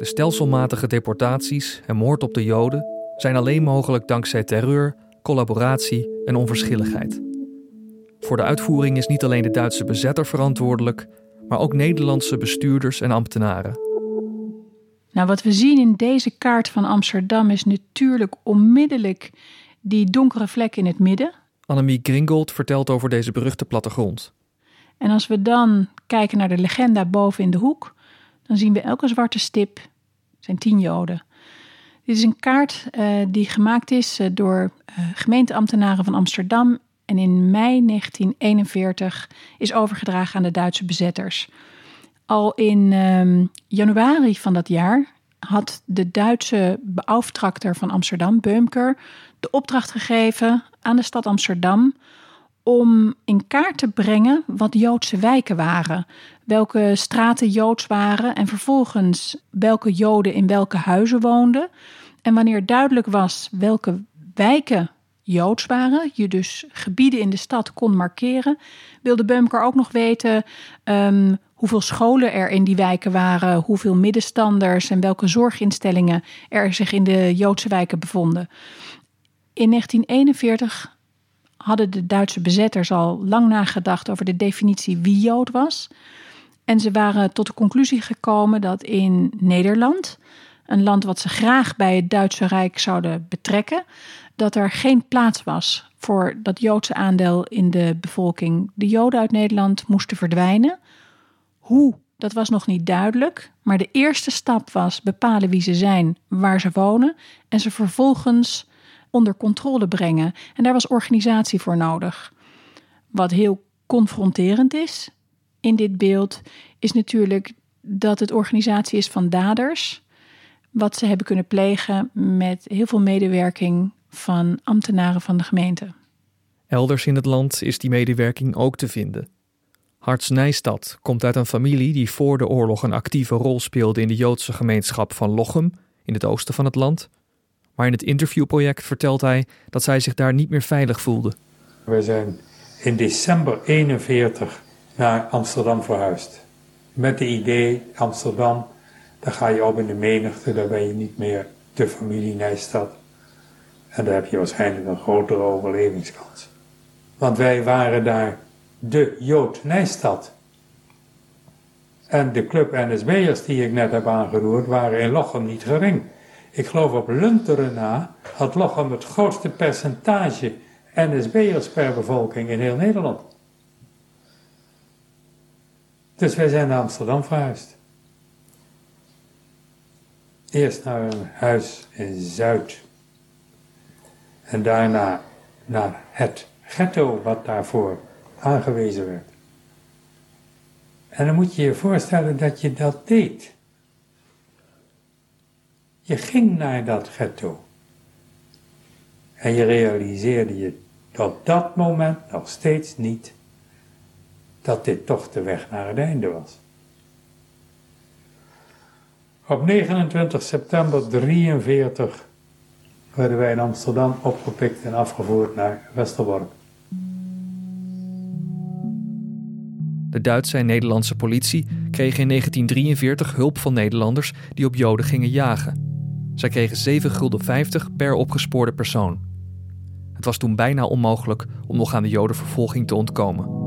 De stelselmatige deportaties en moord op de Joden zijn alleen mogelijk dankzij terreur, collaboratie en onverschilligheid. Voor de uitvoering is niet alleen de Duitse bezetter verantwoordelijk, maar ook Nederlandse bestuurders en ambtenaren. Nou, wat we zien in deze kaart van Amsterdam is natuurlijk onmiddellijk die donkere vlek in het midden. Annemie Gringold vertelt over deze beruchte plattegrond. En als we dan kijken naar de legenda boven in de hoek, dan zien we elke zwarte stip zijn tien Joden. Dit is een kaart uh, die gemaakt is uh, door uh, gemeenteambtenaren van Amsterdam en in mei 1941 is overgedragen aan de Duitse bezetters. Al in um, januari van dat jaar had de Duitse beauftractor van Amsterdam, Beumker, de opdracht gegeven aan de stad Amsterdam om in kaart te brengen wat Joodse wijken waren, welke straten Joods waren en vervolgens welke Joden in welke huizen woonden. En wanneer duidelijk was welke wijken Joods waren, je dus gebieden in de stad kon markeren, wilde Beumker ook nog weten um, hoeveel scholen er in die wijken waren, hoeveel middenstanders en welke zorginstellingen er zich in de Joodse wijken bevonden. In 1941 hadden de Duitse bezetters al lang nagedacht over de definitie wie Jood was. En ze waren tot de conclusie gekomen dat in Nederland, een land wat ze graag bij het Duitse Rijk zouden betrekken, dat er geen plaats was voor dat Joodse aandeel in de bevolking. De Joden uit Nederland moesten verdwijnen. Hoe, dat was nog niet duidelijk, maar de eerste stap was bepalen wie ze zijn, waar ze wonen en ze vervolgens onder controle brengen. En daar was organisatie voor nodig. Wat heel confronterend is in dit beeld, is natuurlijk dat het organisatie is van daders. Wat ze hebben kunnen plegen met heel veel medewerking van ambtenaren van de gemeente. Elders in het land is die medewerking ook te vinden. Harts Nijstad komt uit een familie die voor de oorlog een actieve rol speelde in de Joodse gemeenschap van Lochem in het oosten van het land. Maar in het interviewproject vertelt hij dat zij zich daar niet meer veilig voelde. We zijn in december 41 naar Amsterdam verhuisd. Met het idee, Amsterdam, daar ga je op in de menigte, daar ben je niet meer de familie Nijstad. En daar heb je waarschijnlijk een grotere overlevingskans. Want wij waren daar de Jood Nijstad. En de club NSB'ers die ik net heb aangeroerd waren in Lochem niet gering. Ik geloof op Lunteren na had Lochem het grootste percentage NSB'ers per bevolking in heel Nederland. Dus wij zijn naar Amsterdam verhuisd. Eerst naar een huis in Zuid. En daarna naar het ghetto wat daarvoor aangewezen werd. En dan moet je je voorstellen dat je dat deed. Je ging naar dat ghetto. En je realiseerde je tot dat moment nog steeds niet dat dit toch de weg naar het einde was. Op 29 september 43 werden wij in Amsterdam opgepikt en afgevoerd naar Westerbork. De Duitse en Nederlandse politie kregen in 1943 hulp van Nederlanders die op Joden gingen jagen. Zij kregen 7,50 gulden per opgespoorde persoon. Het was toen bijna onmogelijk om nog aan de Jodenvervolging te ontkomen.